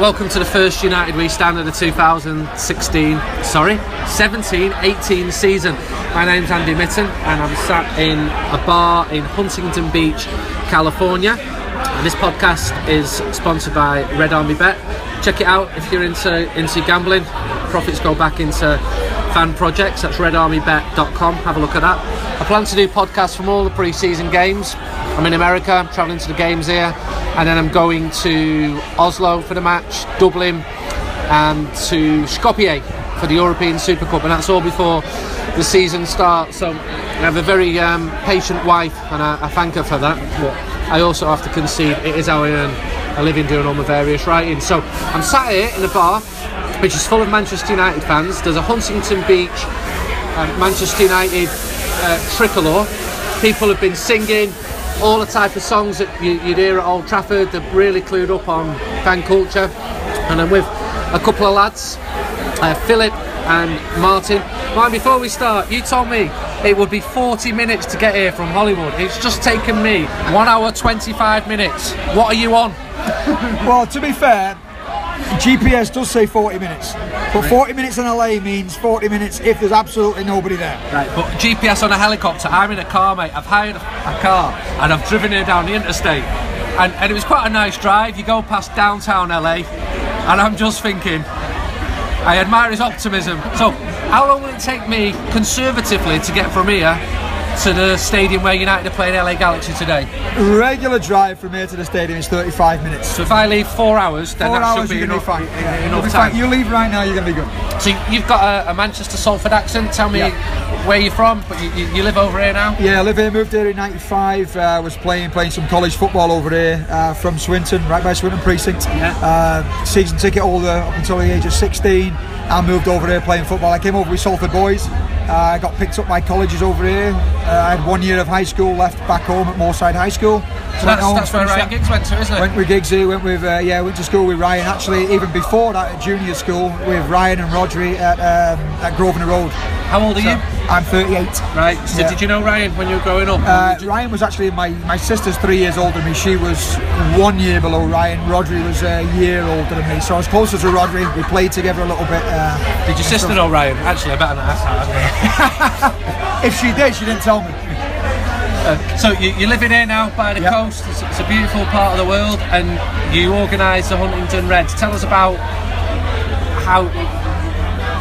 Welcome to the first United We Stand of the 2016, sorry, 17-18 season. My name's Andy Mitten and I'm sat in a bar in Huntington Beach, California. And this podcast is sponsored by Red Army Bet. Check it out if you're into into gambling. Profits go back into fan projects. That's redarmybet.com. Have a look at that. I plan to do podcasts from all the pre-season games. I'm in America. I'm travelling to the games here, and then I'm going to Oslo for the match, Dublin, and to Skopje for the European Super Cup, and that's all before the season starts. So I have a very um, patient wife, and I, I thank her for that. But I also have to concede it is how I earn a living doing all my various writing. So I'm sat here in a bar which is full of Manchester United fans. There's a Huntington Beach uh, Manchester United uh, tricolour. People have been singing all the type of songs that you, would hear at Old Trafford. They're really clued up on fan culture. And I'm with a couple of lads, uh, Philip and Martin. Martin, before we start, you told me it would be 40 minutes to get here from Hollywood. It's just taken me one hour 25 minutes. What are you on? well, to be fair, GPS does say 40 minutes, but 40 minutes in LA means 40 minutes if there's absolutely nobody there. Right, but GPS on a helicopter, I'm in a car, mate. I've hired a car and I've driven here down the interstate, and, and it was quite a nice drive. You go past downtown LA, and I'm just thinking, I admire his optimism. So, how long will it take me conservatively to get from here to the stadium where United are playing LA Galaxy today? Regular drive from here to the stadium is 35 minutes. So if I leave four hours, then four that hours should be enough, be fine. Yeah, enough be time. Fine. You leave right now, you're going to be good. So you've got a, a Manchester Salford accent. Tell me Yeah. where you're from, but you, you, you live over here now. Yeah, I live here, moved here in 95, uh, was playing playing some college football over here uh, from Swinton, right by Swinton Precinct. Yeah. Uh, season ticket holder up until the age of 16. I moved over here playing football. I came over with Salford Boys. Uh, I got picked up by colleges over here. Uh, I had one year of high school left back home at Moorside High School. So that's, home, that's where Ryan Giggs went to, isn't it? Went with Giggsy, went with uh, yeah, went to school with Ryan. Actually, even before that, at junior school with Ryan and Rhodri at um, at Grosvenor Road. How old are So you? I'm 38. Right. So Yeah. did you know Ryan when you were growing up? Uh, Ryan was actually my my sister's three years older than me. She was one year below Ryan. Rhodri was a year older than me, so I was closer to Rhodri. We played together a little bit. Uh, did your sister know Ryan? Actually, I better not ask that. if she did, she didn't tell me. So you, you're living here now by the Yep. coast. It's, it's a beautiful part of the world, and you organise the Huntington Reds. Tell us about how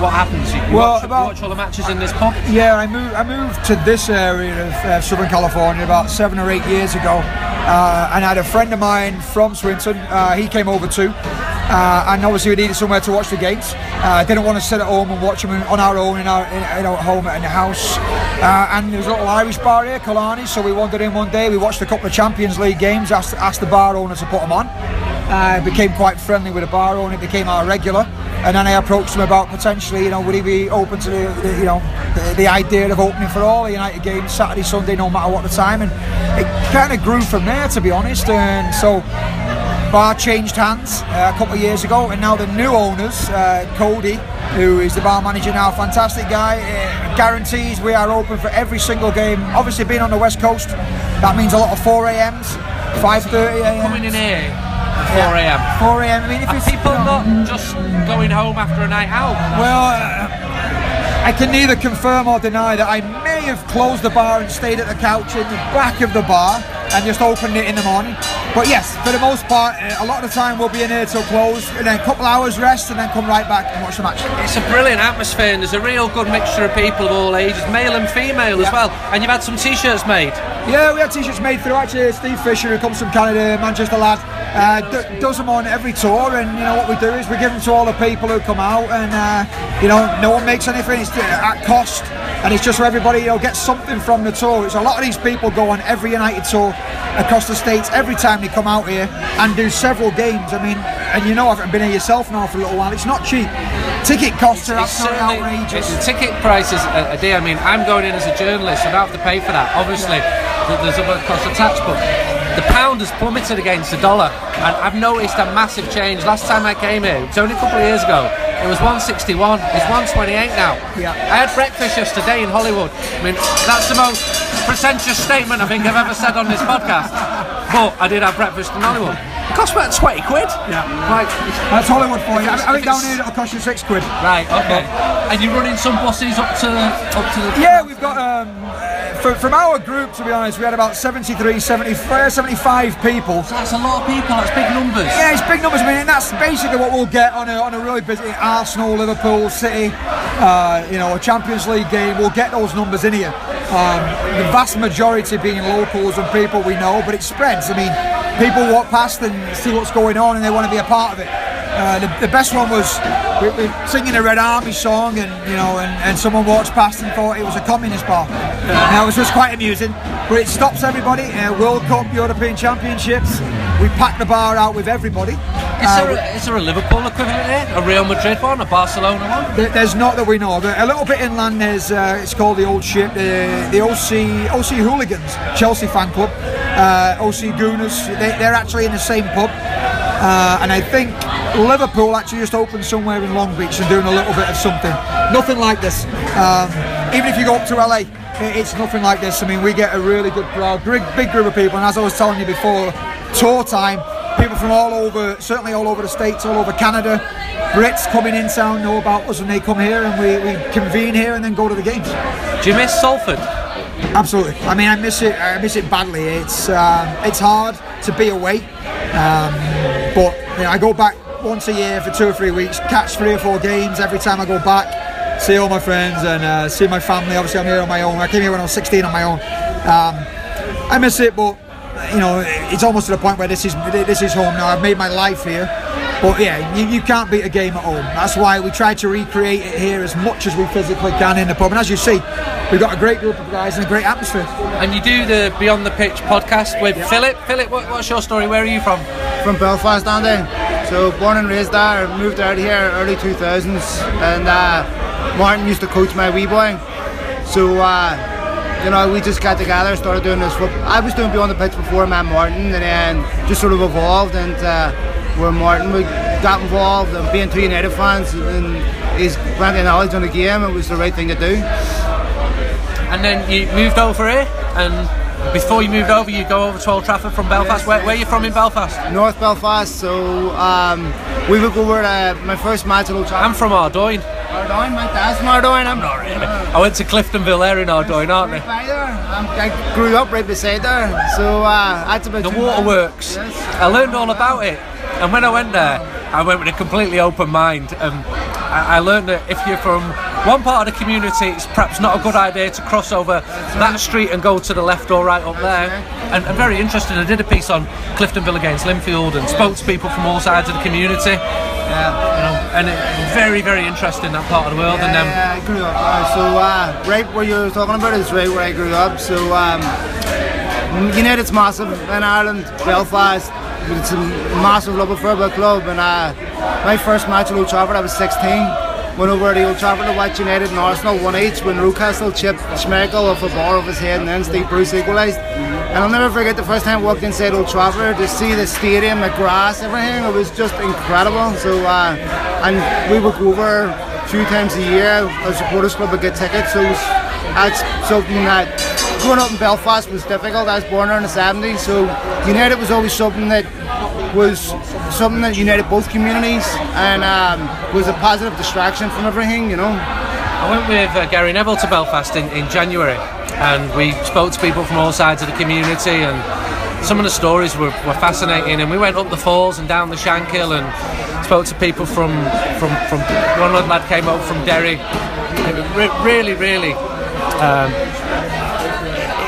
what happens. You, you Well, watch, about- watch all the matches in this pub. Yeah, I moved. I moved to this area of uh, Southern California about seven or eight years ago, uh, and I had a friend of mine from Swinton. Uh, he came over too, uh, and obviously we needed somewhere to watch the games. Uh, I didn't want to sit at home and watch them on our own in our, in, you know, at home in the house. Uh, and there was a little Irish bar here, Killarney. So we wandered in one day. We watched a couple of Champions League games. Asked, asked the bar owner to put them on. Uh, became quite friendly with the bar owner. Became our regular. And then I approached him about potentially, you know, would he be open to the, the you know, the, the idea of opening for all the United games Saturday, Sunday, no matter what the time. And it kind of grew from there, to be honest. And so bar changed hands uh, a couple of years ago, and now the new owners, uh, Cody, who is the bar manager now, fantastic guy, uh, guarantees we are open for every single game. Obviously, being on the west coast, that means a lot of 4 a.m.s, 5:30 a.m. Coming in here 4 a.m. 4 a.m. I mean, if Are people not just going home after a night out? Well, uh, I can neither confirm or deny that I may have closed the bar and stayed at the couch in the back of the bar and just opened it in the morning. But yes, for the most part, uh, a lot of the time we'll be in here till close, and then a couple hours rest, and then come right back and watch the match. It's a brilliant atmosphere, and there's a real good mixture of people of all ages, male and female as well. And you've had some T-shirts made. Yeah, we had t-shirts made through actually Steve Fisher, who comes from Canada, Manchester lad, uh, d- does them on every tour, and you know what we do is we give them to all the people who come out, and uh, you know no one makes anything it's uh, at cost, and it's just so everybody you know gets something from the tour. It's a lot of these people go on every United tour across the states every time they come out here and do several games. I mean, and you know I've been here yourself now for a little while. It's not cheap. Ticket costs are absolutely outrageous. The ticket prices a, day. I mean, I'm going in as a journalist, so I don't have to pay for that. Obviously, th- there's a cost attached, but the pound has plummeted against the dollar, and I've noticed a massive change. Last time I came here, it was only a couple of years ago. It was 161. It's 128 now. Yeah. I had breakfast yesterday in Hollywood. I mean, that's the most pretentious statement I think I've ever said on this podcast. But I did have breakfast in Hollywood. It cost about 20 quid. Yeah. Like, That's Hollywood for you. I, it's- I think if down here it'll cost you six quid. right, okay. And you're running some buses up to up to the. Yeah, we've got um, uh, from, from our group. To be honest, we had about 73, 74, 75 people. So That's a lot of people. That's big numbers. Yeah, it's big numbers. I mean, that's basically what we'll get on a, on a really busy Arsenal, Liverpool, City, uh, you know, a Champions League game. We'll get those numbers in here. Um, the vast majority being locals and people we know, but it spreads. I mean, people walk past and see what's going on and they want to be a part of it. Uh, the, the best one was we, we singing a Red Army song, and you know, and, and someone walks past and thought it was a communist bar. Now it was just quite amusing, but it stops everybody. Uh, World Cup, European Championships, we pack the bar out with everybody. Is Uh, there, a, is there a Liverpool equivalent here? A Real Madrid one? A Barcelona one? There- There's not that we know of. A little bit inland, there's uh, it's called the Old Ship, the, the OC OC Hooligans, Chelsea fan club, uh, OC Gooners. They, they're actually in the same pub, uh, and I think Liverpool actually just opened somewhere in Long Beach and doing a little bit of something. Nothing like this. Um, even if you go up to LA, it's nothing like this. I mean, we get a really good crowd, big, big group of people, and as I was telling you before, tour time. People from all over, certainly all over the states, all over Canada. Brits coming in town know about us and they come here and we, we convene here and then go to the games. Do you miss Salford? Absolutely. I mean, I miss it. I miss it badly. It's um, it's hard to be away, um, but you know, I go back once a year for two or three weeks, catch three or four games every time I go back, see all my friends and uh, see my family. Obviously, I'm here on my own. I came here when I was 16 on my own. Um, I miss it, but you know, it's almost to the point where this is this is home now. I've made my life here. But yeah, you, you can't beat a game at home. That's why we try to recreate it here as much as we physically can in the pub. And as you see, we've got a great group of guys and a great atmosphere. And you do the Beyond the Pitch podcast with Philip. Philip, what, what's your story? Where are you from? from Belfast, Andy. So born and raised there, moved out here early 2000s, and uh, Martin used to coach my wee boy. So uh, you know, we just got together, started doing this. I was doing beyond the pitch before Matt Martin, and then just sort of evolved. And uh, where Martin we got involved, and being two United fans, and he's plenty of knowledge on the game. It was the right thing to do. And then you moved over here, and before you moved over, you go over to Old Trafford from Belfast. Where, where are you from in Belfast? North Belfast, so um, we would go over to my first match at Old Trafford. I'm from Ardoyne. Mardoyne, my dad's Mardoyne. I'm not really. I went to Cliftonville there in Ardoyne, aren't Right they? there. Um, I grew up right beside there, so uh, that's about The waterworks. Yes. I learned all about it, and when I went there, I went with a completely open mind. And I, I learned that if you're from one part of the community, it's perhaps not a good idea to cross over that street and go to the left or right up there. And, and very interesting, I did a piece on Cliftonville against Linfield and spoke to people from all sides of the community. Yeah. You know, and it, very, very interesting that part of the world. and um, Yeah, I grew up there. So uh, right where you're talking about is right where I grew up. So um, United's massive in Ireland. Belfast, it's a massive affair about club. And uh, my first match at Old Trafford, I was 16. Went over to Old Trafford to watch United and Arsenal one each when Newcastle chipped Schmeichel off a bar of his head and then Steve Bruce equalised. And I'll never forget the first time I walked inside Old Trafford to see the stadium, the grass, everything. It was just incredible. So uh, and we would go over a few times a year. Our supporters club get tickets. So was, that's something that growing up in Belfast was difficult. I was born in the 70s, so United was always something that was something that united both communities and um, was a positive distraction from everything, you know. I went with uh, Gary Neville to Belfast in, in January and we spoke to people from all sides of the community and some of the stories were, were fascinating and we went up the falls and down the Shankill and spoke to people from from, from one lad came up from Derry Re- really really um,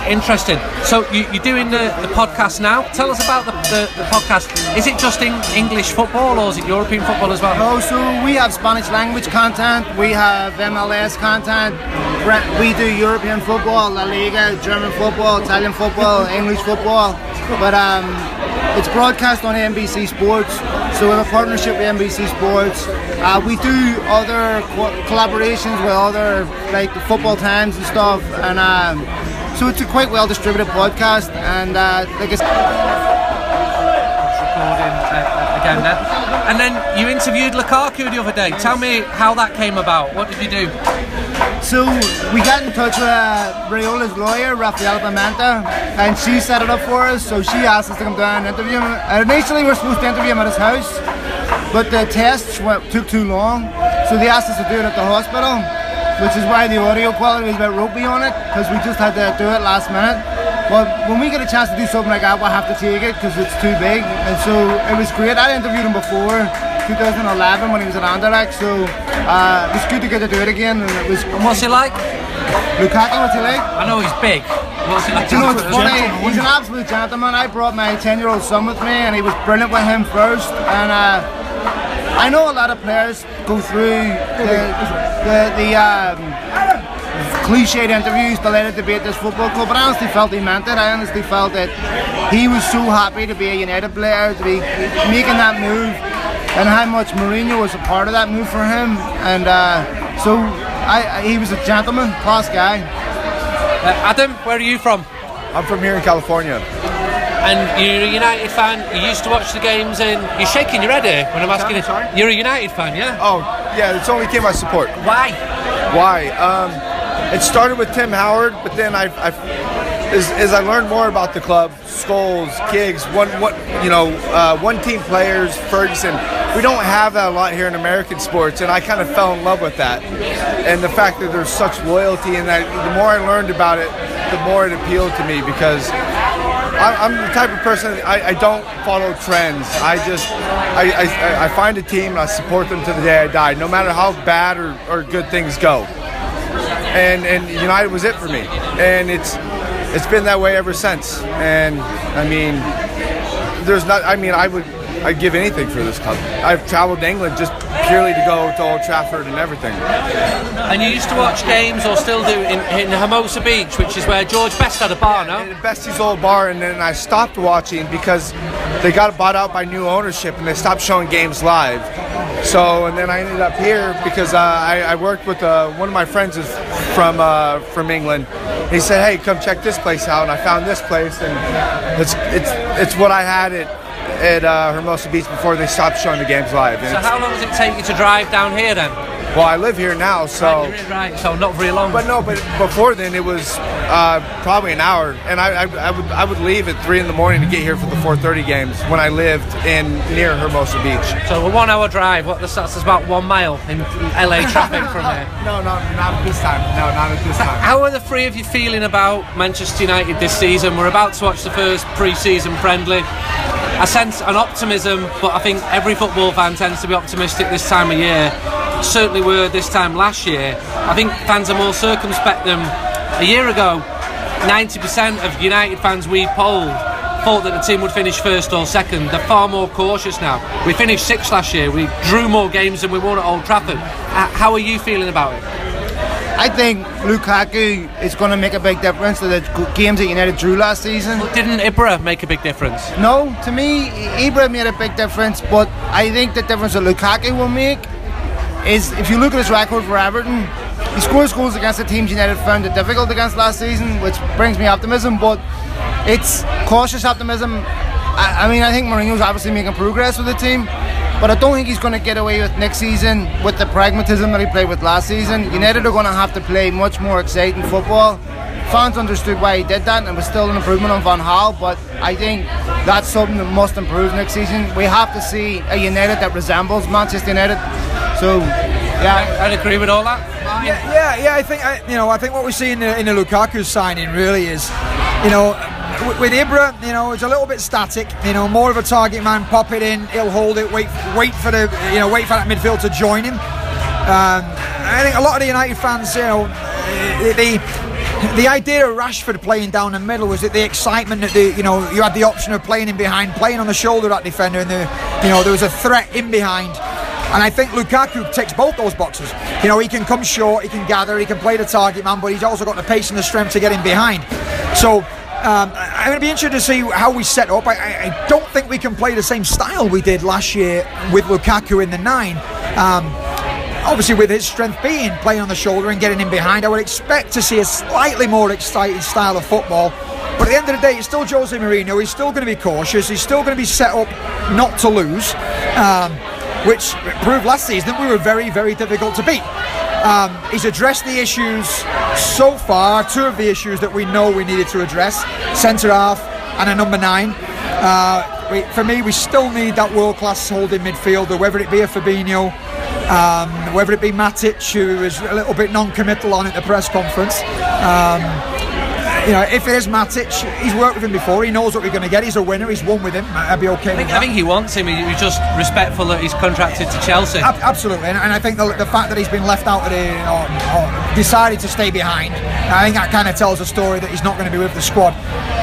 interesting. So you, you're doing the, the podcast now. Tell us about the, the, the podcast. Is it just in English football or is it European football as well? Oh, so we have Spanish language content, we have MLS content, we do European football, La Liga, German football, Italian football, English football, but um, it's broadcast on NBC Sports. So we have a partnership with NBC Sports. Uh, we do other co- collaborations with other like the Football Times and stuff, and um, so it's a quite well distributed podcast. And uh, like I said, recording uh, then. And then you interviewed Lukaku the other day. Tell me how that came about. What did you do? So we got in touch with uh, Raiola's lawyer, Rafaela Pimenta, and she set it up for us. So she asked us to come down and interview him. And initially we were supposed to interview him at his house, but the tests went, took too long. So they asked us to do it at the hospital, which is why the audio quality is a bit ropey on it, because we just had to do it last minute. But when we get a chance to do something like that, we'll have to take it because it's too big. And so it was great. I interviewed him before. 2011 when he was at Anderlecht, so uh, it was good to get to do it again. And it was. And what's he like? Lukaku, what's he like? I know he's big. What's he like? Do you know what's funny? He's an absolute gentleman. I brought my 10 year old son with me and he was brilliant with him first. And uh, I know a lot of players go through the, the, the um, cliched interviews to let it debate this football club, but I honestly felt he meant it. I honestly felt that he was so happy to be a United player, to be making that move, and how much Mourinho was a part of that move for him. And uh, so I, I, he was a gentleman, class guy. Uh, Adam, where are you from? I'm from here in California. And you're a United fan. You used to watch the games, and you're shaking your head here when I'm asking. Sorry? You're a United fan, yeah? Oh, yeah, it's the only team I support. Why? Why? Um, it started with Tim Howard, but then I, I as, as I learned more about the club, Scholes, Giggs, one, what you know, uh, one team players, Ferguson. We don't have that a lot here in American sports, and I kind of fell in love with that, and the fact that there's such loyalty, and that the more I learned about it, the more it appealed to me because I'm the type of person I, I don't follow trends. I just I, I, I find a team and I support them to the day I die, no matter how bad or, or good things go. And and United was it for me, and it's it's been that way ever since. And I mean, there's not. I mean, I would I'd give anything for this club. I've traveled to England just purely to go to Old Trafford and everything. And you used to watch games, or still do, in, in Hermosa Beach, which is where George Best had a bar, no? And Bestie's old bar, and then I stopped watching because they got bought out by new ownership and they stopped showing games live. So, and then I ended up here because uh, I, I worked with uh, one of my friends is from uh, from England. He said, "Hey, come check this place out," and I found this place, and it's it's it's what I had at at uh, Hermosa Beach before they stopped showing the games live. And So how long does it take you to drive down here then? well, I live here now, so. Right, right, so not very long. But no, but before then it was uh, probably an hour, and I, I, I would I would leave at three in the morning to get here for the 4:30 games when I lived in near Hermosa Beach. so a one hour drive, what the stats is about one mile in LA traffic from here. No, no, not at this time. No, not at this time. How are the three of you feeling about Manchester United this season? We're about to watch the first pre-season friendly. I sense an optimism, but I think every football fan tends to be optimistic this time of year. Certainly were this time last year. I think fans are more circumspect than a year ago. 90% of United fans we polled thought that the team would finish first or second. They're far more cautious now. We finished sixth last year. We drew more games than we won at Old Trafford. Uh, How are you feeling about it? I think Lukaku is going to make a big difference to the games that United drew last season. Didn't Ibra make a big difference? No, to me, Ibra made a big difference, but I think the difference that Lukaku will make is if you look at his record for Everton, he scores goals against the teams United found it difficult against last season, which brings me optimism, but it's cautious optimism. I, I mean, I think Mourinho's obviously making progress with the team, but I don't think he's going to get away with next season with the pragmatism that he played with last season. United are going to have to play much more exciting football. Fans understood why he did that, and it was still an improvement on Van Gaal. But I think that's something that must improve next season. We have to see a United that resembles Manchester United. So, yeah, I'd agree with all that. Yeah, yeah, yeah. I think I, you know. I think what we see in the in the Lukaku signing really is, you know, w- with Ibra, you know, it's a little bit static. You know, more of a target man. Pop it in, he'll hold it. Wait, wait for the, you know, wait for that midfield to join him. Um, I think a lot of the United fans, you know, the. the idea of Rashford playing down the middle was that the excitement that the you know you had the option of playing in behind, playing on the shoulder of that defender, and the you know there was a threat in behind. And I think Lukaku ticks both those boxes. You know, he can come short, he can gather, he can play the target man, but he's also got the pace and the strength to get in behind. So um, I'm going to be interested to see how we set up. I, I, don't think we can play the same style we did last year with Lukaku in the nine. Um, obviously, with his strength being playing on the shoulder and getting in behind, I would expect to see a slightly more exciting style of football. But at the end of the day, it's still Jose Mourinho. He's still going to be cautious. He's still going to be set up not to lose, um, which proved last season we were very, very difficult to beat. Um, he's addressed the issues so far, two of the issues that we know we needed to address centre half and a number nine. Uh, we, for me, we still need that world class holding midfielder, whether it be a Fabinho, um, whether it be Matic, who was a little bit non committal on at the press conference. Um, you know, if it is Matic, he's worked with him before. He knows what we're going to get. He's a winner. He's won with him. I'd be okay I think, I think he wants him. He's just respectful that he's contracted to Chelsea. Ab- absolutely, and, and I think the, the fact that he's been left out of the, or, or decided to stay behind, I think that kind of tells a story that he's not going to be with the squad.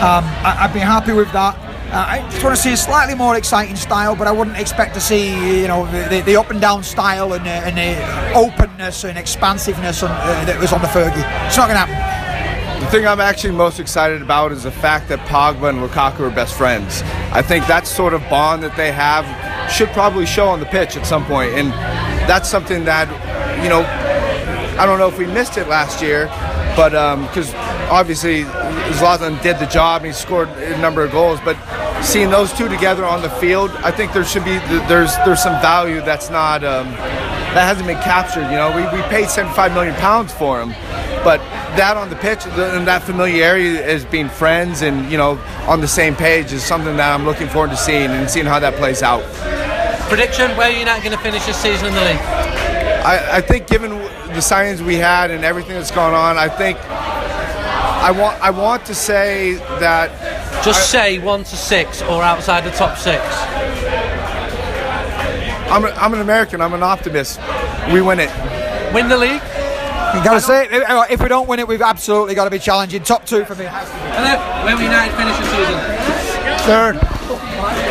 Um, I, I'd be happy with that. Uh, I just want to see a slightly more exciting style, but I wouldn't expect to see you know the, the, up and down style and, the, and the openness and expansiveness on, uh, that was on the Fergie. It's not going to happen. Thing I'm actually most excited about is the fact that Pogba and Lukaku are best friends. I think that sort of bond that they have should probably show on the pitch at some point, and that's something that you know I don't know if we missed it last year, but because obviously Zlatan did the job and he scored a number of goals, but seeing those two together on the field, I think there should be there's there's some value that's not um, that hasn't been captured. You know, we, we paid 75 million pounds for him, but that on the pitch and that familiarity as being friends and you know on the same page is something that I'm looking forward to seeing and seeing how that plays out. Prediction: Where are not going to finish this season in the league? I, I think given the signings we had and everything that's gone on, I think I want I want to say that Just say one to six or outside the top six. I'm, a, I'm an American. I'm an optimist. We win it. Win the league. You got to say, if if we don't win it, we've absolutely got to be challenging top two for me. Hello. Where will United finish the season? Third.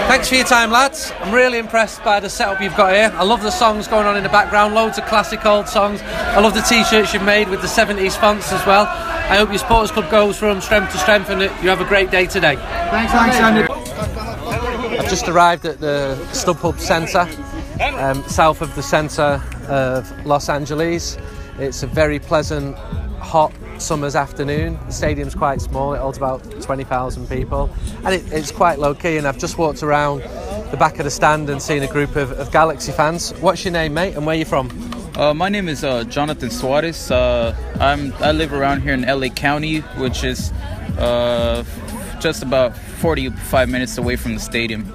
Thanks for your time, lads. I'm really impressed by the setup you've got here. I love the songs going on in the background, loads of classic old songs. I love the t shirts you've made with the 70s fonts as well. I hope your supporters club goes from strength to strength and that you have a great day today. Thanks, thanks, Andy. I've just arrived at the StubHub Centre, um, south of the centre of Los Angeles. It's a very pleasant, hot summer's afternoon. The stadium's quite small, it holds about 20,000 people, and it, it's quite low key. And I've just walked around the back of the stand and seen a group of, of Galaxy fans. What's your name, mate, and where are you from? Uh, my name is uh, Jonathan Suarez. Uh, I'm I live around here in LA County, which is uh, just about 45 minutes away from the stadium.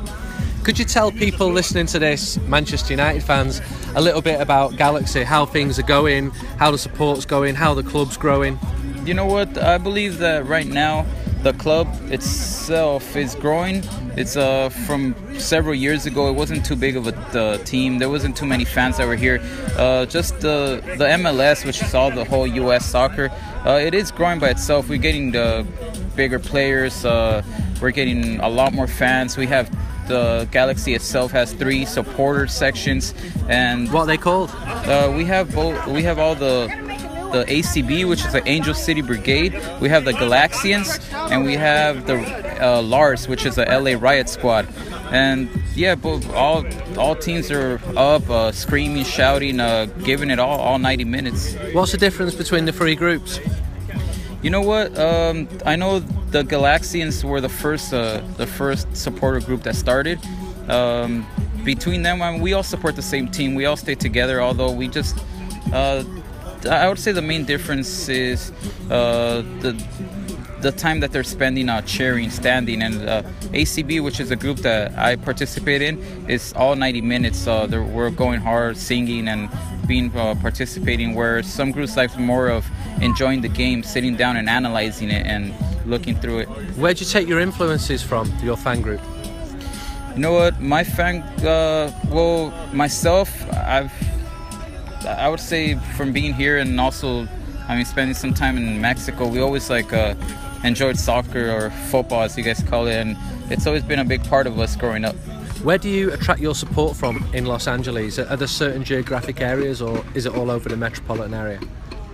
Could you tell people listening to this, Manchester United fans, a little bit about Galaxy, how things are going, how the support's going, how the club's growing? You know what? I believe that right now the club itself is growing. It's uh, from several years ago. It wasn't too big of a uh, team. There wasn't too many fans that were here. Uh, just the the MLS, which is all the whole U.S. soccer, uh, it is growing by itself. We're getting the bigger players. Uh, we're getting a lot more fans. We have the Galaxy itself has three supporter sections, and What are they called? uh, we have both. We have all the the ACB, which is the Angel City Brigade. We have the Galaxians, and we have the uh, Lars, which is the LA Riot Squad. And yeah, both all all teams are up, uh, screaming, shouting, uh, giving it all all 90 minutes. What's the difference between the three groups? You know what? Um, I know the Galaxians were the first uh, the first supporter group that started. Um, between them, I mean, we all support the same team. We all stay together. Although we just, uh, I would say the main difference is uh, the the time that they're spending uh, cheering, standing, and uh, ACB, which is a group that I participate in, is all 90 minutes. Uh, we're going hard, singing, and being uh, participating. Where some groups like more of enjoying the game, sitting down and analyzing it and looking through it. Where'd you take your influences from, your fan group? You know what? My fan, uh, well, myself, I've, I would say from being here and also, I mean, spending some time in Mexico, we always like uh, enjoyed soccer or football, as you guys call it, and it's always been a big part of us growing up. Where do you attract your support from in Los Angeles? Are there certain geographic areas or is it all over the metropolitan area?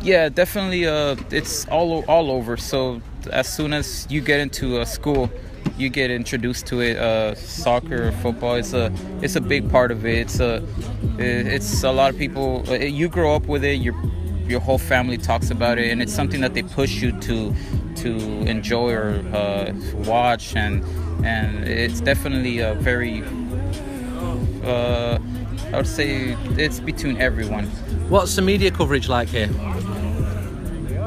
Yeah, definitely. Uh, it's all all over. So as soon as you get into a school, you get introduced to it. Uh, soccer, football. It's a it's a big part of it. It's a it's a lot of people. uh, You grow up with it. Your your whole family talks about it, and it's something that they push you to to enjoy or uh, watch, and and it's definitely a very uh, I would say it's between everyone. What's the media coverage like here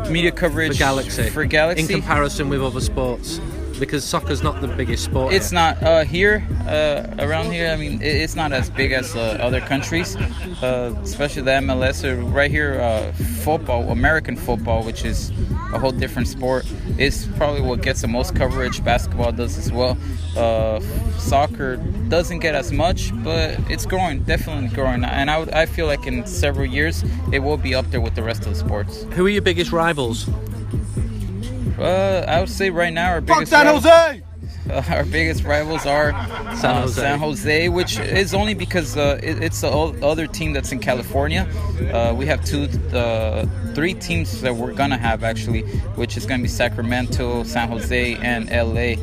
Media coverage for Galaxy? For Galaxy, in comparison with other sports, because soccer's not the biggest sport. It's here. not uh, here uh, around here. I mean, it's not as big as uh, other countries, uh, especially the MLS. Or right here, uh, football, American football, which is a whole different sport, is probably what gets the most coverage. Basketball does as well. Uh, soccer doesn't get as much, but it's growing, definitely growing. And I, would, I feel like in several years, it will be up there with the rest of the sports. Who are your biggest rivals? Uh, I would say right now our Fuck biggest San rival- Jose! Uh, our biggest rivals are San uh, Jose. San Jose, which is only because uh, it, it's the other team that's in California. Uh, we have two, uh, three teams that we're gonna have actually, which is gonna be Sacramento, San Jose, and LA.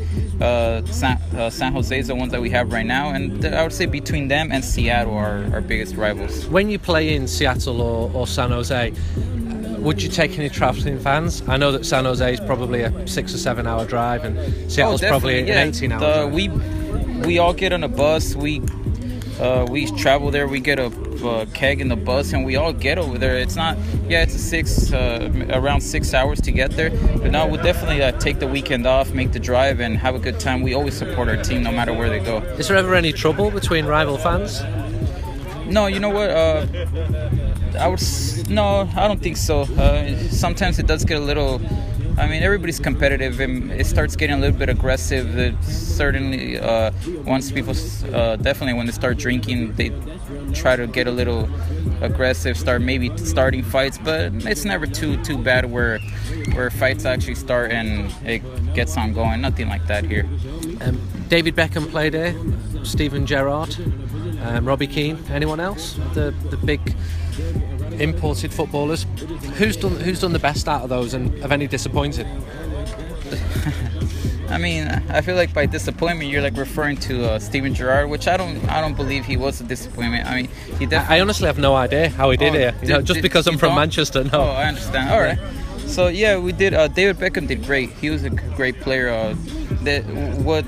Uh, San, uh, San Jose is the ones that we have right now, and I would say between them and Seattle are our biggest rivals. When you play in Seattle or, or San Jose, would you take any travelling fans? I know that San Jose is probably a six or seven hour drive, and Seattle's Oh, probably an 18 hour The- drive. we we all get on a bus. We uh, we travel there. We get a, uh keg in the bus, and we all get over there. It's not yeah, it's a six uh, around six hours to get there. But no, we'll definitely uh, take the weekend off, make the drive, and have a good time. We always support our team no matter where they go. Is there ever any trouble between rival fans? No, you know what? Uh, I would no, I don't think so. Uh, sometimes it does get a little. I mean, everybody's competitive, and it starts getting a little bit aggressive. It certainly, uh, once people, uh, definitely when they start drinking, they try to get a little aggressive, start maybe starting fights. But it's never too too bad where where fights actually start and it gets on going. Nothing like that here. Um, David Beckham played here, Steven Gerrard, um, Robbie Keane. Anyone else? The the big imported footballers. Who's done Who's done the best out of those, and have any disappointed? I mean, I feel like by disappointment you're like referring to uh, Steven Gerrard, which I don't, I don't believe he was a disappointment. I mean, he definitely. I, I honestly have no idea how he did Oh, here. You know, just did- because I'm from don't? Manchester, no. Oh, I understand. All right. So yeah, we did. Uh, David Beckham did great. He was a great player. Uh, that what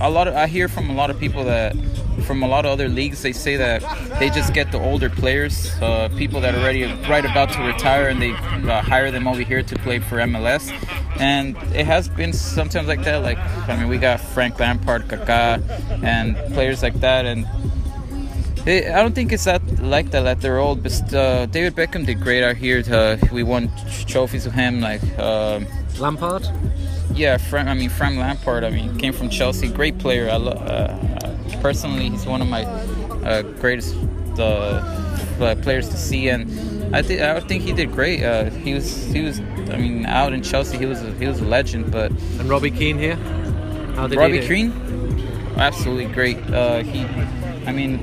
a lot of I hear from a lot of people that from a lot of other leagues they say that they just get the older players, uh, people that are already right about to retire, and they uh, hire them over here to play for MLS. And it has been sometimes like that. Like I mean, we got Frank Lampard, Kaká, and players like that, and I don't think it's that like that that they're old, but uh, David Beckham did great out here. Uh, we won trophies with him, like um, Lampard. yeah, Frank. I mean, Frank Lampard. I mean, came from Chelsea, great player. I lo- uh, personally, he's one of my uh, greatest uh, uh, players to see, and I think I think he did great. Uh, he was he was. I mean, out in Chelsea, he was a, he was a legend, but And Robbie Keane here. How did Robbie? Keane, absolutely great. Uh, he, I mean,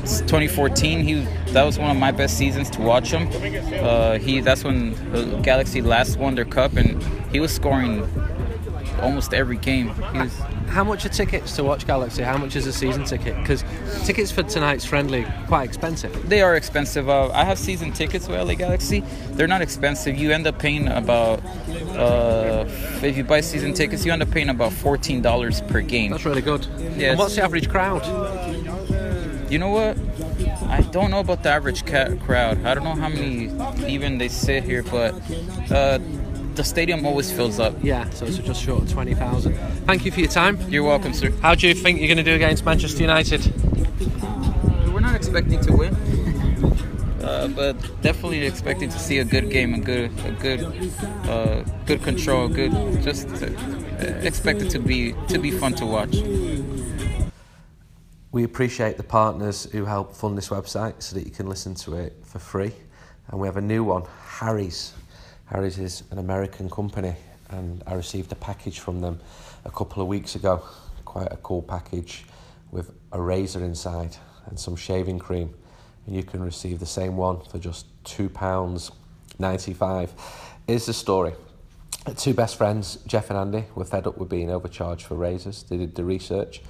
2014. He that was one of my best seasons to watch him. Uh, he that's when Galaxy last won their cup, and he was scoring almost every game. He was How much are tickets to watch Galaxy? How much is a season ticket? Because tickets for tonight's friendly quite expensive. they are expensive. Uh, I have season tickets with LA Galaxy. They're not expensive. You end up paying about uh, if you buy season tickets, you end up paying about fourteen dollars per game. That's really good. Yeah, And what's the average crowd? You know what? I don't know about the average crowd. I don't know how many even they sit here, but uh, the stadium always fills up. Yeah, so it's just short of 20,000. Thank you for your time. You're welcome, sir. How do you think you're going to do against Manchester United? We're not expecting to win, uh, but definitely expecting to see a good game, a good, a good, uh, good control, good. Just uh, expect it to be to be fun to watch. We appreciate the partners who help fund this website so that you can listen to it for free. And we have a new one, Harry's. Harry's is an American company, and I received a package from them a couple of weeks ago. Quite a cool package with a razor inside and some shaving cream. And you can receive the same one for just £2.95. Here's the story. Two best friends, Jeff and Andy, were fed up with being overcharged for razors. They did the research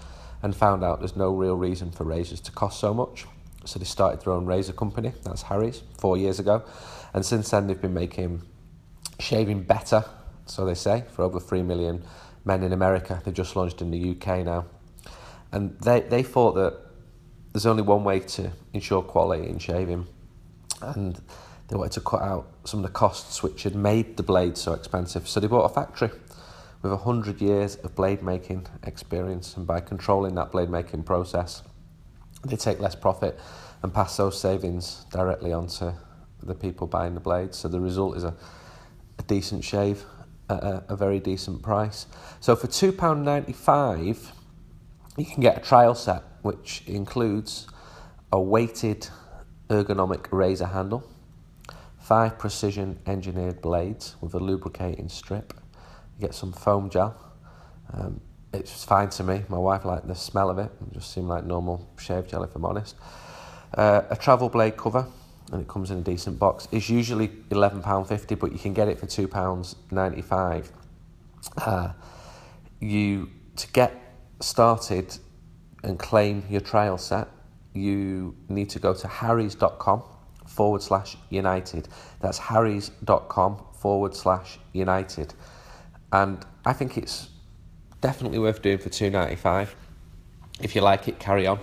and found out there's no real reason for razors to cost so much. So they started their own razor company, that's Harry's, four years ago. And since then, they've been making shaving better so they say, for over 3 million men in America. They've just launched in the UK now. And they, they thought that there's only one way to ensure quality in shaving, and they wanted to cut out some of the costs which had made the blade so expensive. So they bought a factory with 100 years of blade making experience, and by controlling that blade making process, they take less profit and pass those savings directly onto the people buying the blades. So the result is a, a decent shave at a, a very decent price. So for £2.95, you can get a trial set which includes a weighted ergonomic razor handle, five precision engineered blades with a lubricating strip. You get some foam gel. Um, it's fine to me. My wife liked the smell of it. It just seemed like normal shave gel, if I'm honest. Uh, a travel blade cover, and it comes in a decent box. It's usually £11.50, but you can get it for £2.95. Uh, you to get started and claim your trial set, you need to go to harrys.com forward slash united. That's harrys.com forward slash united. And I think it's definitely worth doing for two ninety five. If you like it, carry on,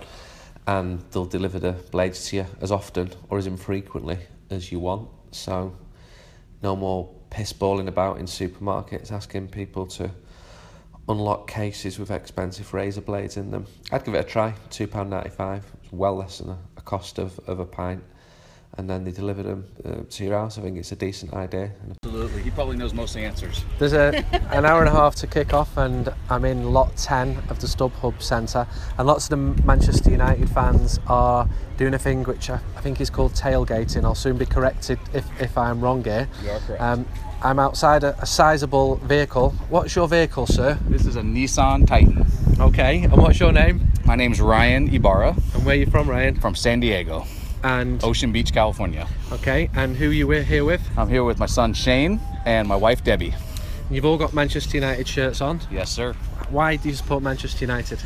and they'll deliver the blades to you as often or as infrequently as you want. So, no more piss balling about in supermarkets asking people to unlock cases with expensive razor blades in them. I'd give it a try. Two pound ninety five. It's well less than a cost of, of a pint and then they deliver them uh, to your house. I think it's a decent idea. Absolutely, he probably knows most answers. There's a, an hour and a half to kick off, and I'm in lot 10 of the StubHub Centre. And lots of the Manchester United fans are doing a thing which I, I think is called tailgating. I'll soon be corrected if, if I'm wrong here. You are correct. Um, I'm outside a, a sizable vehicle. What's your vehicle, sir? This is a Nissan Titan. Okay, and what's your name? My name's Ryan Ibarra And where are you from, Ryan? from San Diego, And Ocean Beach, California. okay, and who you wi- here with? I'm here with my son Shane and my wife Debbie. You've all got Manchester United shirts on. Yes, sir. Why do you support Manchester United?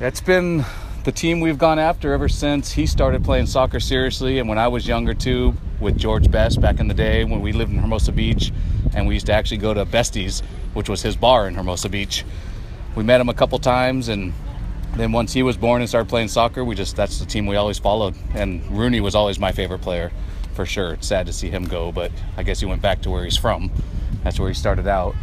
It's been the team we've gone after ever since he started playing soccer seriously. And when I was younger, too, with George Best back in the day when we lived in Hermosa Beach, and we used to actually go to Bestie's, which was his bar in Hermosa Beach. We met him a couple times, and then once he was born and started playing soccer, we just that's the team we always followed. And Rooney was always my favorite player, for sure. It's sad to see him go, but I guess he went back to where he's from. That's where he started out.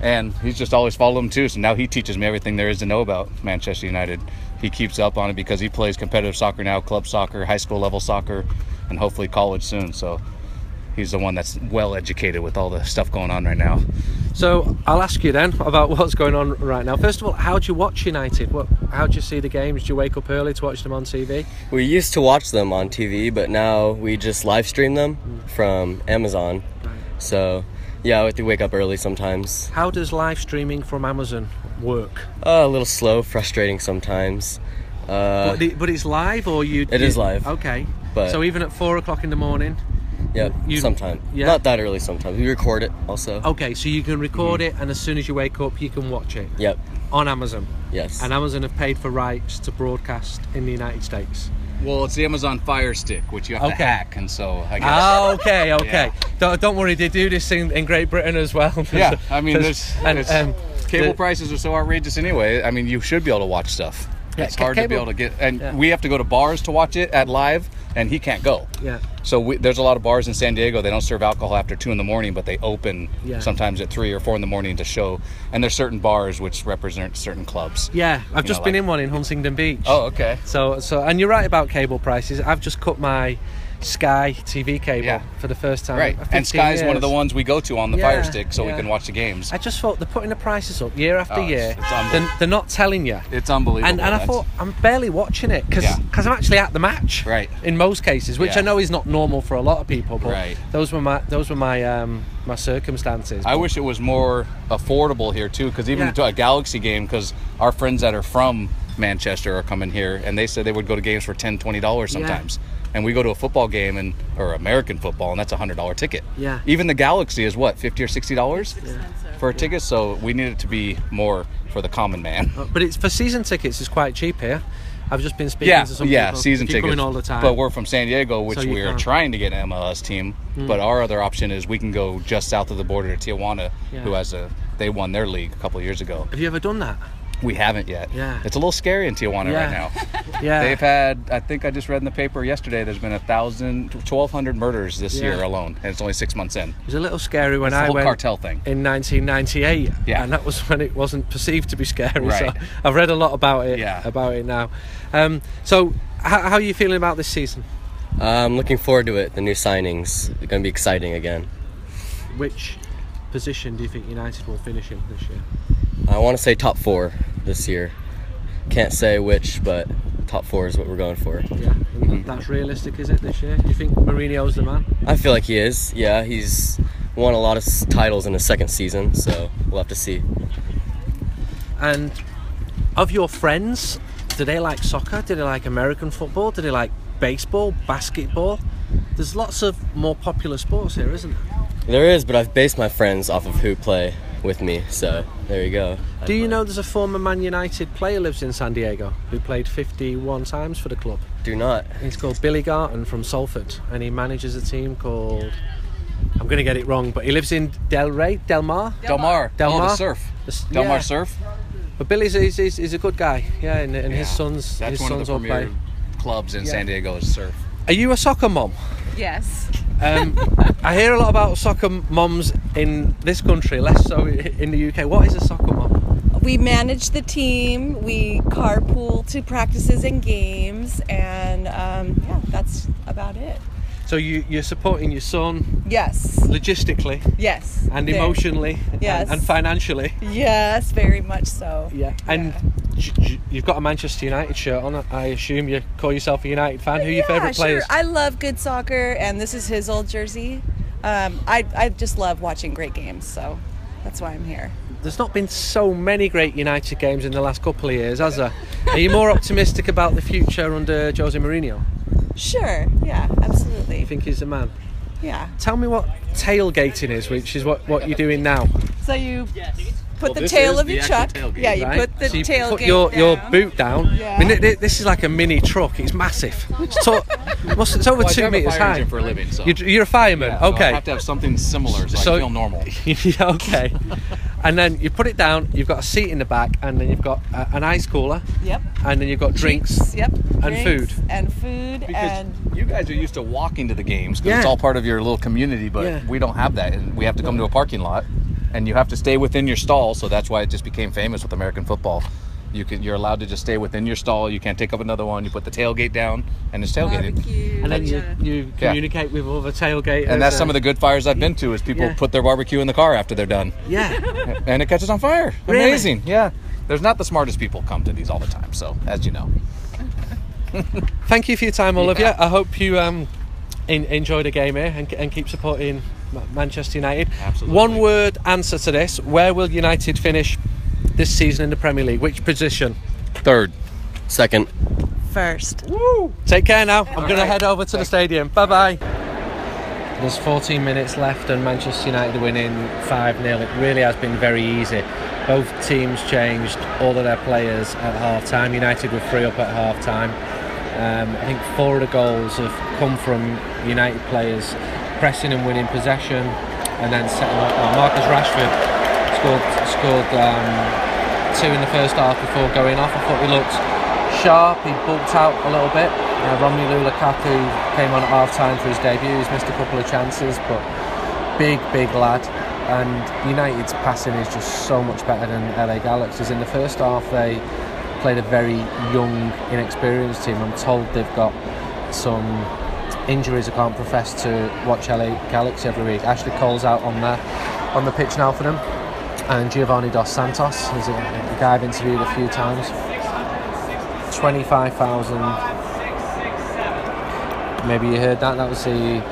And he's just always followed him too. So now he teaches me everything there is to know about Manchester United. He keeps up on it because he plays competitive soccer now, club soccer, high school level soccer, and hopefully college soon. So he's the one that's well educated with all the stuff going on right now. So I'll ask you then about what's going on right now. First of all, how do you watch United? What, how do you see the games? Do you wake up early to watch them on TV? We used to watch them on TV, but now we just live stream them from Amazon. So, yeah, we have to wake up early sometimes. How does live streaming from Amazon work? Uh, a little slow, frustrating sometimes. Uh, but, it, but it's live, or you? It you- is live, Okay. but- so even at four o'clock in the morning. Yeah, you- sometimes. yeah. Not that early sometimes. We record it also. Okay, so you can record it, and as soon as you wake up, you can watch it Yep, on Amazon. yes. And Amazon have paid for rights to broadcast in the United States. Well, it's the Amazon Fire Stick, which you have to hack, and so I guess. Oh, okay, okay. Yeah. Don't, don't worry, they do this in, in Great Britain as well. Yeah, I mean, There's- there's, and, it's- um, cable the- prices are so outrageous anyway. I mean, you should be able to watch stuff. Yeah, it's hard to be able to get, and Yeah. we have to go to bars to watch it at live, and he can't go. Yeah. So we, there's a lot of bars in San Diego. They don't serve alcohol after two in the morning, but they open Yeah. sometimes at three or four in the morning to show. And there's certain bars which represent certain clubs. Yeah, I've You just know, been like- in one in Huntington Beach. Oh, okay. So, so, and you're right about cable prices. I've just cut my Sky TV cable Yeah. for the first time. Right. And 15 Sky's one of the ones we go to on the Yeah, Fire Stick, so yeah. we can watch the games. I just thought they're putting the prices up year after Oh, year. it's unbelievable. they're, they're not telling you. It's unbelievable. And, and I thought I'm barely watching it because Yeah. I'm actually at the match. Right. In most cases, which. I know is not normal for a lot of people, but Right. those were my those were my um, my circumstances. I wish it was more affordable here too, because even to a Galaxy game, because our friends that are from Manchester are coming here, and they said they would go to games for 10 20 dollars sometimes. And we go to a football game and or American football, and that's a hundred dollar ticket. Yeah. Even the Galaxy is what fifty or sixty dollars for a ticket. So we need it to be more for the common man. Uh, but it's for season tickets. It's quite cheap here. I've just been speaking Yeah, to some yeah, people. season If you're tickets. all the time. But we're from San Diego, which So we are. Trying to get an MLS team. Hmm. But our other option is we can go just south of the border to Tijuana, Yeah. who has a they won their league a couple of years ago. Have you ever done that? We haven't yet. Yeah. It's a little scary in Tijuana Yeah. right now. Yeah. They've had, I think I just read in the paper yesterday, there's been a thousand, 1,200 murders this Yeah. year alone, and it's only six months in. It was a little scary when It's the I whole went cartel thing. in 1998, Yeah. and that was when it wasn't perceived to be scary. Right. So I've read a lot about it. Yeah. About it now. Um, so how, how are you feeling about this season? I'm looking forward to it. The new signings are going to be exciting again. Which position do you think United will finish in this year? I want to say top four this year. Can't say which, but top four is what we're going for. Yeah, and that's realistic, is it this year? Do you think Mourinho's the man? I feel like he is. Yeah, he's won a lot of titles in his second season, so we'll have to see. And of your friends, do they like soccer? Do they like American football? Do they like baseball, basketball? There's lots of more popular sports here, isn't there? There is, but I've based my friends off of who play with me, so there you go. Do you know there's a former Man United player lives in San Diego who played 51 times for the club? Do not. He's called Billy Garton from Salford, and he manages a team called. I'm going to get it wrong, but he lives in Del Rey, Del Mar. Del Mar. Del oh, Mar? the surf. The s- Del Mar yeah. Surf. But Billy's he's, he's, he's a good guy, yeah, and, and his Yeah. sons That's his one of sons the all premier play. clubs in Yeah. San Diego is surf. Are you a soccer mom? Yes. Um, I hear a lot about soccer moms in this country, less so in the UK. What is a soccer mom? We manage the team. We carpool to practices and games, and um, yeah, that's about it. So you, you're supporting your son Yes. logistically Yes. and Very- emotionally and- Yes. and, financially. Yes, very much so. Yeah. And j- you've got a Manchester United shirt on. I assume you call yourself a United fan. Who are your yeah, favourite players? Sure. I love good soccer, and this is his old jersey. Um, I I just love watching great games, so that's why I'm here. There's not been so many great United games in the last couple of years, has there? Are you more optimistic about the future under Jose Mourinho? Sure. Yeah. Absolutely. You think he's the man? Yeah. Tell me what tailgating is, which is what, what you're doing now. So you put Well, the tail of your actual truck. tailgate, Yeah, you right? put the so you tailgate put your, your boot down. Yeah. I mean, th- th- this is like a mini truck. It's massive. It's, to- it's over Well, two meters high. for a living, so- You're, you're a fireman. Yeah, so I have to have something similar so, So- I feel normal. okay. And then you put it down. You've got a seat in the back, and then you've got uh, an ice cooler, Yep. and then you've got drinks. Yep. And Drinks food. And food Because and you guys are used to walking to the games 'cause Yeah. it's all part of your little community, but Yeah. we don't have that, and we have to come to a parking lot, and you have to stay within your stall. So that's why it just became famous with American football. You can you're allowed to just stay within your stall. You can't take up another one. You put the tailgate down, and it's tailgated. barbecue. And then you, you Yeah. communicate with all the tailgaters. And that's some of the good fires I've been to is people Yeah. put their barbecue in the car after they're done, Yeah. and it catches on fire. Really? Amazing, yeah. There's not the smartest people come to these all the time, so as you know. Thank you for your time, Olivia. I hope you um, in, enjoy the game here and, and keep supporting Ma- Manchester United. Absolutely. One word answer to this: Where will United finish this season in the Premier League? Which position? Third. Second. first. Take care now. I'm going to head over to the stadium. Bye bye. There's 14 minutes left and Manchester United are winning 5 0. It really has been very easy. Both teams changed all of their players at half time. United were free up at half time. Um, I think four of the goals have come from United players pressing and winning possession and then setting up. Well, Marcus Rashford scored, scored um, two in the first half before going off. I thought he looked sharp. He bulked out a little bit. Uh, Romelu Lukaku came on at half time for his debut. He's missed a couple of chances, but big, big lad. And United's passing is just so much better than LA Galaxy's. In the first half, they played a very young, inexperienced team. I'm told they've got some injuries. I can't profess to watch LA Galaxy every week. Ashley Cole's out on the on the pitch now for them, and Giovani Dos Santos is a, a guy I've interviewed a few times. Twenty-five thousand. Maybe you heard that. That was the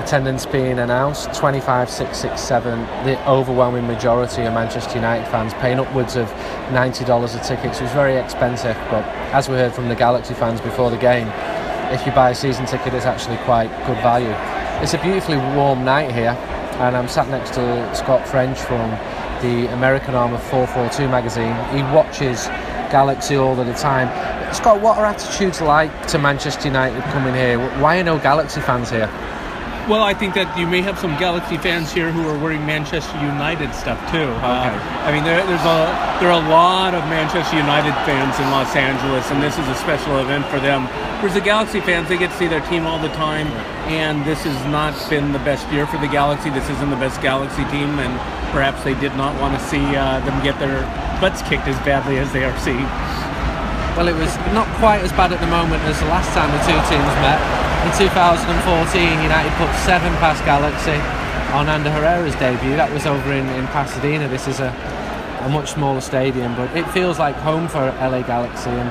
attendance being announced. Twenty-five six six seven. The overwhelming majority of Manchester United fans paying upwards of ninety dollars a ticket. So it was very expensive. But as we heard from the Galaxy fans before the game, if you buy a season ticket, it's actually quite good value. It's a beautifully warm night here, and I'm sat next to Scott French from the American arm of 442 magazine. He watches Galaxy all of the time. Scott, what are attitudes like to Manchester United coming here? Why are no Galaxy fans here? Well, I think that you may have some Galaxy fans here who are wearing Manchester United stuff too. Uh, I mean, there, there's a there are a lot of Manchester United fans in Los Angeles, and this is a special event for them. Whereas the Galaxy fans, they get to see their team all the time, and this has not been the best year for the Galaxy. This isn't the best Galaxy team, and perhaps they did not want to see uh, them get their butts kicked as badly as they are seeing. Well, it was not quite as bad at the moment as the last time the two teams met. In 2014, United put seven past Galaxy on Ander Herrera's debut. That was over in, in Pasadena. This is a, a much smaller stadium, but it feels like home for LA Galaxy. And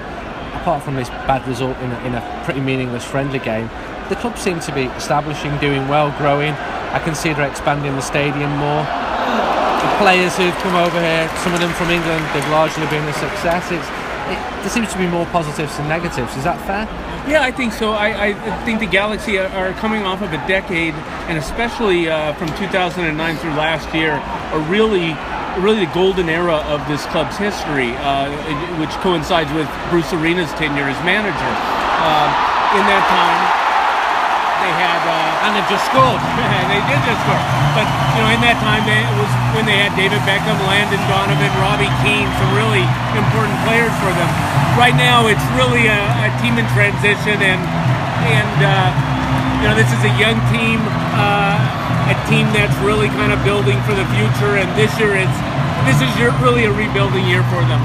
apart from this bad result in a, in a pretty meaningless friendly game, the club seem to be establishing, doing well, growing. I can see they're expanding the stadium more. The players who've come over here, some of them from England, they've largely been a success. It's, it, there seems to be more positives than negatives. Is that fair? Yeah, I think so. I, I think the Galaxy are coming off of a decade, and especially uh, from 2009 through last year, are really, really the golden era of this club's history, uh, which coincides with Bruce Arena's tenure as manager. Uh, in that time, they had uh, and they've just scored. they did just score, but you know, in that time, they, it was when they had David Beckham, Landon Donovan, Robbie Keane, some really important players for them. Right now, it's really a, a team in transition, and and uh, you know, this is a young team, uh, a team that's really kind of building for the future. And this year, it's this is your, really a rebuilding year for them.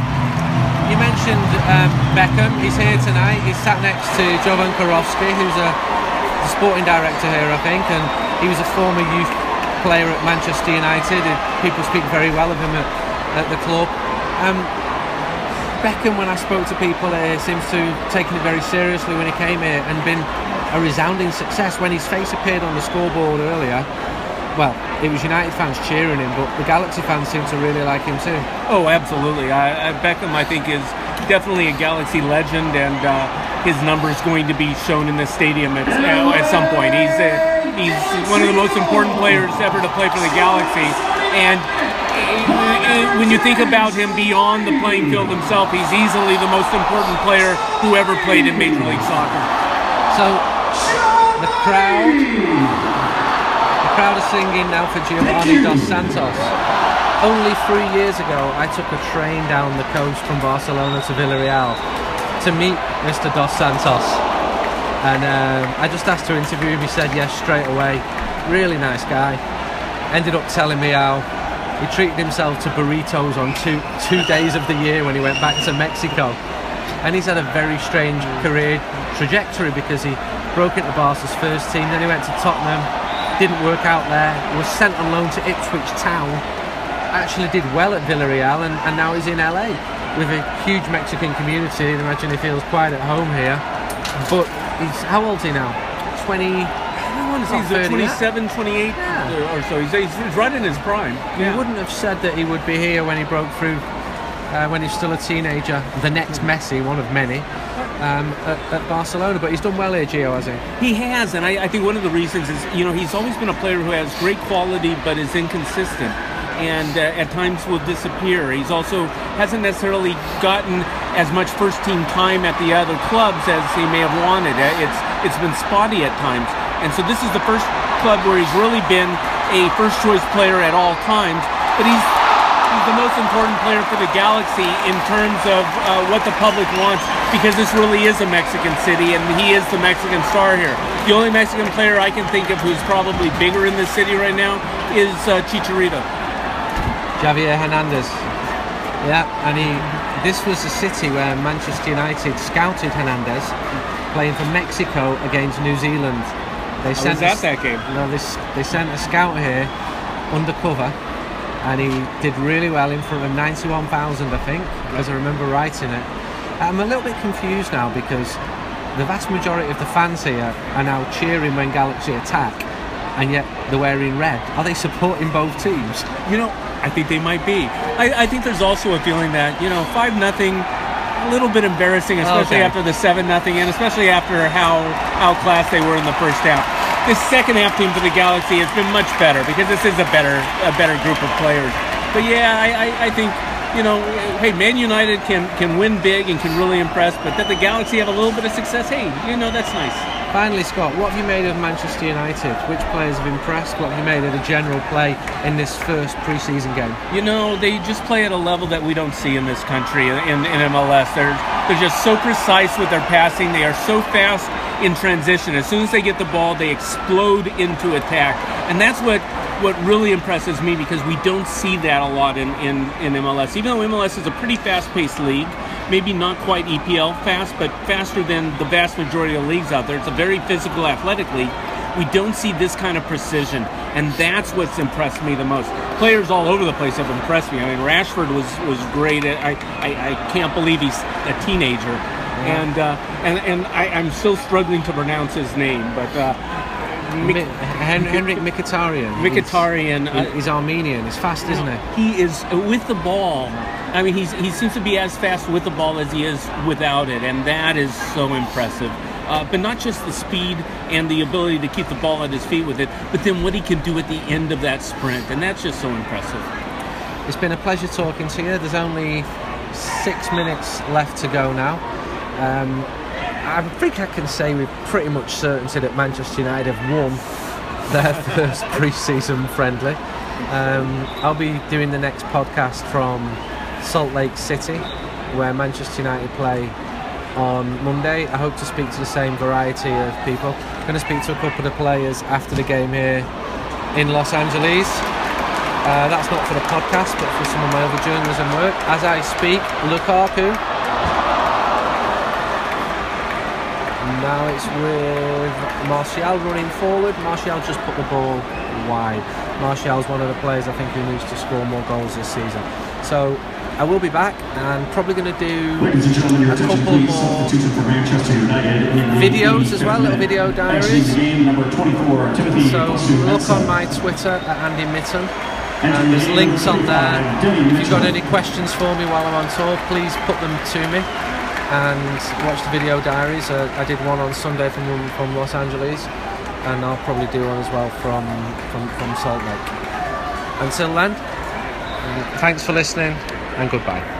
You mentioned um, Beckham. He's here tonight. He's sat next to Jovan Kirovski, who's a sporting director here, I think, and he was a former youth player at Manchester United. People speak very well of him at, at the club. Um, Beckham, when I spoke to people here, seems to have taken it very seriously when he came here and been a resounding success. When his face appeared on the scoreboard earlier, well, it was United fans cheering him, but the Galaxy fans seem to really like him too. Oh, absolutely. I, I, Beckham, I think, is definitely a Galaxy legend, and uh, his number is going to be shown in the stadium at, uh, at some point. He's a, he's one of the most important players ever to play for the Galaxy, and when you think about him beyond the playing field himself, he's easily the most important player who ever played in Major League Soccer. So the crowd, the crowd are singing now for Giovani Dos Santos. Only three years ago, I took a train down the coast from Barcelona to Villarreal to meet Mr. Dos Santos. And um, I just asked to interview him. He said yes straight away. Really nice guy. Ended up telling me how he treated himself to burritos on two two days of the year when he went back to Mexico. And he's had a very strange career trajectory because he broke into Barca's first team, then he went to Tottenham, didn't work out there, was sent on loan to Ipswich Town, actually did well at Villarreal, and, and now he's in LA with a huge Mexican community. I imagine he feels quite at home here. But he's how old is he now? 20, he's 27, 28 yeah. or so. He's, he's, right in his prime. Yeah. You wouldn't have said that he would be here when he broke through, uh, when he's still a teenager. The next Messi, one of many, um, at, at, Barcelona. But he's done well here, Gio, has he? He has, and I, I think one of the reasons is, you know, he's always been a player who has great quality but is inconsistent and uh, at times will disappear. He's also hasn't necessarily gotten as much first team time at the other clubs as he may have wanted. Uh, it's it's been spotty at times. And so this is the first club where he's really been a first choice player at all times. But he's he's the most important player for the Galaxy in terms of uh, what the public wants because this really is a Mexican city and he is the Mexican star here. The only Mexican player I can think of who's probably bigger in this city right now is uh, Chicharito. Javier Hernandez. Yeah, and he. This was a city where Manchester United scouted Hernandez, playing for Mexico against New Zealand they oh, sent was at that game? No, they, they sent a scout here undercover, and he did really well in front of 91,000, I think, as I remember writing it. I'm a little bit confused now because the vast majority of the fans here are now cheering when Galaxy attack, and yet they're wearing red. Are they supporting both teams? You know, I think they might be. I, I think there's also a feeling that you know, five nothing a little bit embarrassing, especially okay. after the seven nothing, and especially after how outclassed they were in the first half. This second half team for the Galaxy has been much better because this is a better a better group of players. But yeah, I, I, I think you know, hey, Man United can can win big and can really impress, but that the Galaxy have a little bit of success, hey, you know, that's nice. Finally, Scott, what have you made of Manchester United? Which players have impressed? What have you made of the general play in this first pre-season game? You know, they just play at a level that we don't see in this country in, in MLS. They're they're just so precise with their passing. They are so fast in transition. As soon as they get the ball, they explode into attack, and that's what what really impresses me because we don't see that a lot in, in, in MLS. Even though MLS is a pretty fast-paced league, maybe not quite EPL fast, but faster than the vast majority of leagues out there. It's a very physical, athletic league. We don't see this kind of precision, and that's what's impressed me the most. Players all over the place have impressed me. I mean, Rashford was was great. I I, I can't believe he's a teenager, and uh, and and I, I'm still struggling to pronounce his name, but. Uh, Mi- Hen- Henrikh Mkhitaryan. Mkhitaryan, He's, uh, he's Armenian. He's fast, isn't he? He is uh, with the ball. I mean, he's, he seems to be as fast with the ball as he is without it, and that is so impressive. Uh, but not just the speed and the ability to keep the ball at his feet with it, but then what he can do at the end of that sprint, and that's just so impressive. It's been a pleasure talking to you. There's only six minutes left to go now. Um, I think I can say with pretty much certainty that Manchester United have won their first pre-season friendly. Um, I'll be doing the next podcast from Salt Lake City, where Manchester United play on Monday. I hope to speak to the same variety of people. I'm going to speak to a couple of the players after the game here in Los Angeles. Uh, that's not for the podcast, but for some of my other journalism work. As I speak, Lukaku. Now it's with Martial running forward. Martial just put the ball wide. Martial's one of the players I think who needs to score more goals this season. So I will be back and probably going to do a couple more videos as well, little video diaries. So look on my Twitter at Andy Mitten. And there's links on there. If you've got any questions for me while I'm on tour, please put them to me and watch the video diaries. Uh, I did one on Sunday from from Los Angeles, and I'll probably do one as well from from, from Salt Lake. Until then, thanks for listening and goodbye.